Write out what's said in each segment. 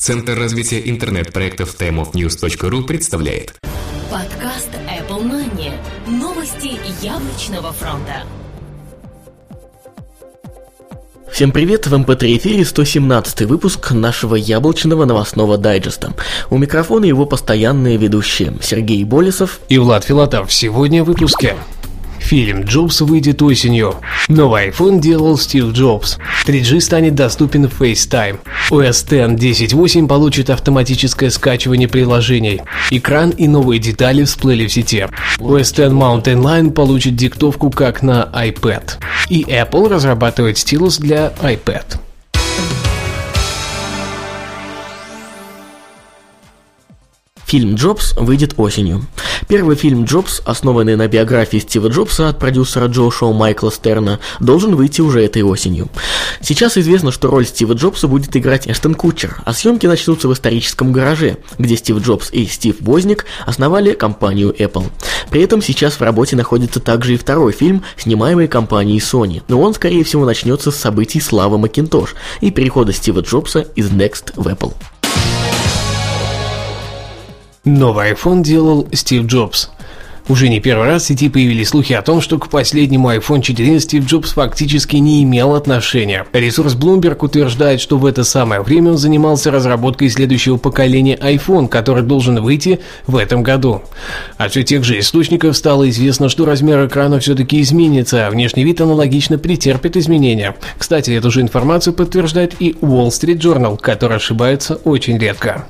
Центр развития интернет-проектов timeofnews.ru представляет Подкаст Apple Money. Новости яблочного фронта. Всем привет, в МП3 эфире 117 выпуск нашего яблочного новостного дайджеста. У микрофона его постоянные ведущие Сергей Болесов и Влад Филатов. Сегодня в выпуске. Фильм «Джобс» выйдет осенью. Новый iPhone делал Стив Джобс. 3G станет доступен в FaceTime. OS X 10.8 получит автоматическое скачивание приложений. Экран и новые детали всплыли в сети. OS X Mountain Lion получит диктовку как на iPad. И Apple разрабатывает стилус для iPad. Фильм «Джобс» выйдет осенью. Первый фильм «Джобс», основанный на биографии Стива Джобса от продюсера Джо Шоу Майкла Стерна, должен выйти уже этой осенью. Сейчас известно, что роль Стива Джобса будет играть Эштон Кутчер, а съемки начнутся в историческом гараже, где Стив Джобс и Стив Возник основали компанию Apple. При этом сейчас в работе находится также и второй фильм, снимаемый компанией Sony, но он, скорее всего, начнется с событий славы Макинтош и перехода Стива Джобса из Next в Apple. Новый iPhone делал Стив Джобс. Уже не первый раз в сети появились слухи о том, что к последнему iPhone 4 Стив Джобс фактически не имел отношения. Ресурс Bloomberg утверждает, что в это самое время он занимался разработкой следующего поколения iPhone, который должен выйти в этом году. От все тех же источников стало известно, что размер экрана все-таки изменится, а внешний вид аналогично претерпит изменения. Кстати, эту же информацию подтверждает и Wall Street Journal, который ошибается очень редко.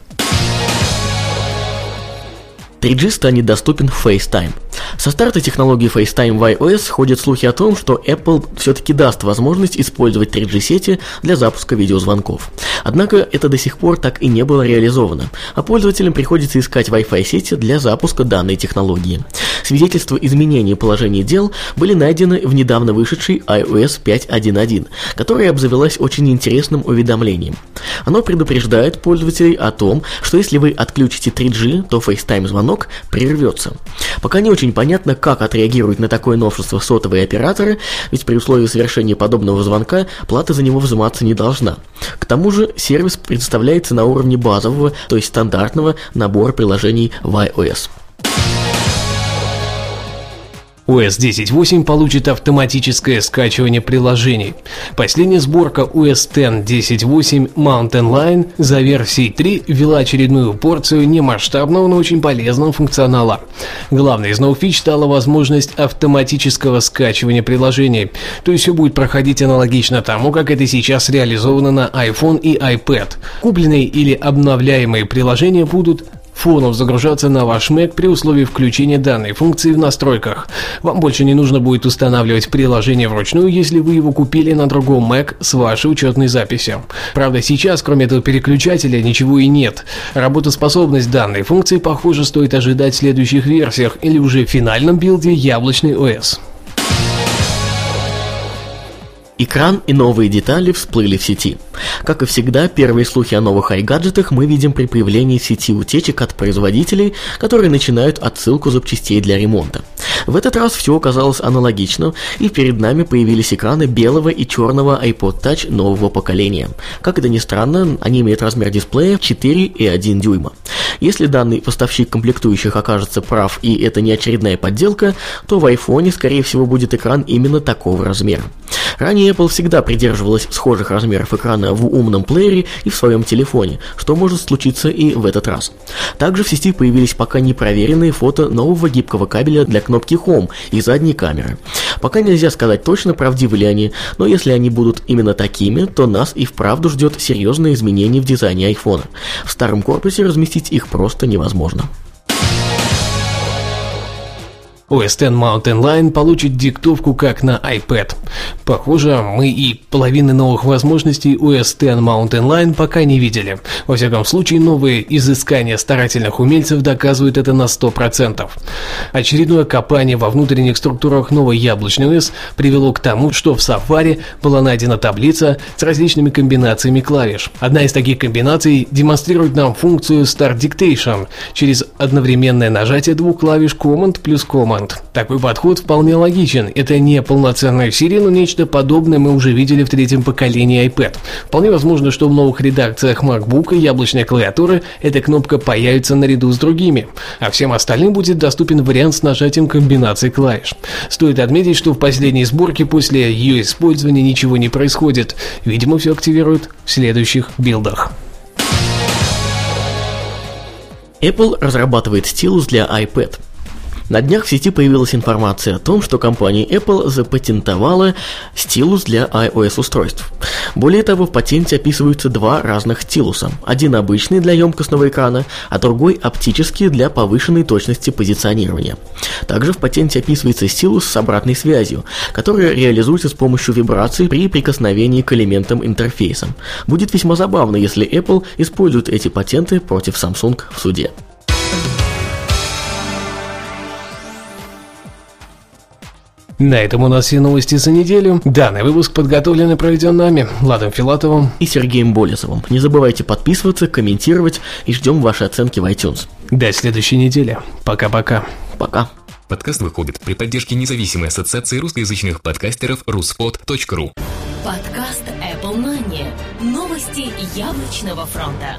3G станет доступен в FaceTime. Со старта технологии FaceTime в iOS ходят слухи о том, что Apple все-таки даст возможность использовать 3G-сети для запуска видеозвонков. Однако это до сих пор так и не было реализовано, а пользователям приходится искать Wi-Fi сети для запуска данной технологии. Свидетельства изменения положения дел были найдены в недавно вышедшей iOS 5.1.1, которая обзавелась очень интересным уведомлением. Оно предупреждает пользователей о том, что если вы отключите 3G, то FaceTime звонок прервется. Пока не очень понятно, как отреагируют на такое новшество сотовые операторы, ведь при условии совершения подобного звонка плата за него взиматься не должна. К тому же сервис предоставляется на уровне базового, то есть стандартного набора приложений в iOS. OS 10.8 получит автоматическое скачивание приложений. Последняя сборка OS X 10.8 Mountain Lion за версией 3 ввела очередную порцию немасштабного, но очень полезного функционала. Главной из новых фич стала возможность автоматического скачивания приложений, то есть все будет проходить аналогично тому, как это сейчас реализовано на iPhone и iPad. Купленные или обновляемые приложения будут фонов загружаться на ваш Mac при условии включения данной функции в настройках. Вам больше не нужно будет устанавливать приложение вручную, если вы его купили на другом Mac с вашей учетной записью. Правда, сейчас, кроме этого переключателя, ничего и нет. Работоспособность данной функции, похоже, стоит ожидать в следующих версиях или уже в финальном билде яблочный OS. Экран и новые детали всплыли в сети. Как и всегда, первые слухи о новых iGadget'ах мы видим при появлении в сети утечек от производителей, которые начинают отсылку запчастей для ремонта. В этот раз все оказалось аналогично, и перед нами появились экраны белого и черного iPod Touch нового поколения. Как это ни странно, они имеют размер дисплея 4 и 1 дюйма. Если данный поставщик комплектующих окажется прав и это не очередная подделка, то в iPhone, скорее всего, будет экран именно такого размера. Ранее Apple всегда придерживалась схожих размеров экрана в умном плеере и в своем телефоне, что может случиться и в этот раз. Также в сети появились пока не проверенные фото нового гибкого кабеля для кнопки Home и задней камеры. Пока нельзя сказать точно, правдивы ли они, но если они будут именно такими, то нас и вправду ждет серьезное изменение в дизайне айфона. В старом корпусе разместить их просто невозможно. OS X Mountain Lion получит диктовку как на iPad. Похоже, мы и половины новых возможностей OS X Mountain Lion пока не видели. Во всяком случае, новые изыскания старательных умельцев доказывают это на 100%. Очередное копание во внутренних структурах новой яблочной OS привело к тому, что в Safari была найдена таблица с различными комбинациями клавиш. Одна из таких комбинаций демонстрирует нам функцию Start Dictation через одновременное нажатие двух клавиш Command плюс Command. Талант. Такой подход вполне логичен. Это не полноценная но нечто подобное мы уже видели в третьем поколении iPad. Вполне возможно, что в новых редакциях MacBook и яблочной клавиатуры эта кнопка появится наряду с другими, а всем остальным будет доступен вариант с нажатием комбинации клавиш. Стоит отметить, что в последней сборке после ее использования ничего не происходит. Видимо, все активируют в следующих билдах. Apple разрабатывает стилус для iPad. На днях в сети появилась информация о том, что компания Apple запатентовала стилус для iOS-устройств. Более того, в патенте описываются два разных стилуса. Один обычный для емкостного экрана, а другой оптический для повышенной точности позиционирования. Также в патенте описывается стилус с обратной связью, который реализуется с помощью вибраций при прикосновении к элементам интерфейса. Будет весьма забавно, если Apple использует эти патенты против Samsung в суде. На этом у нас все новости за неделю. Данный выпуск подготовлен и проведен нами, Владом Филатовым и Сергеем Болесовым. Не забывайте подписываться, комментировать и ждем ваши оценки в iTunes. До следующей недели. Пока-пока. Пока. Подкаст выходит при поддержке независимой ассоциации русскоязычных подкастеров ruspod.ru Подкаст Apple Money. Новости яблочного фронта.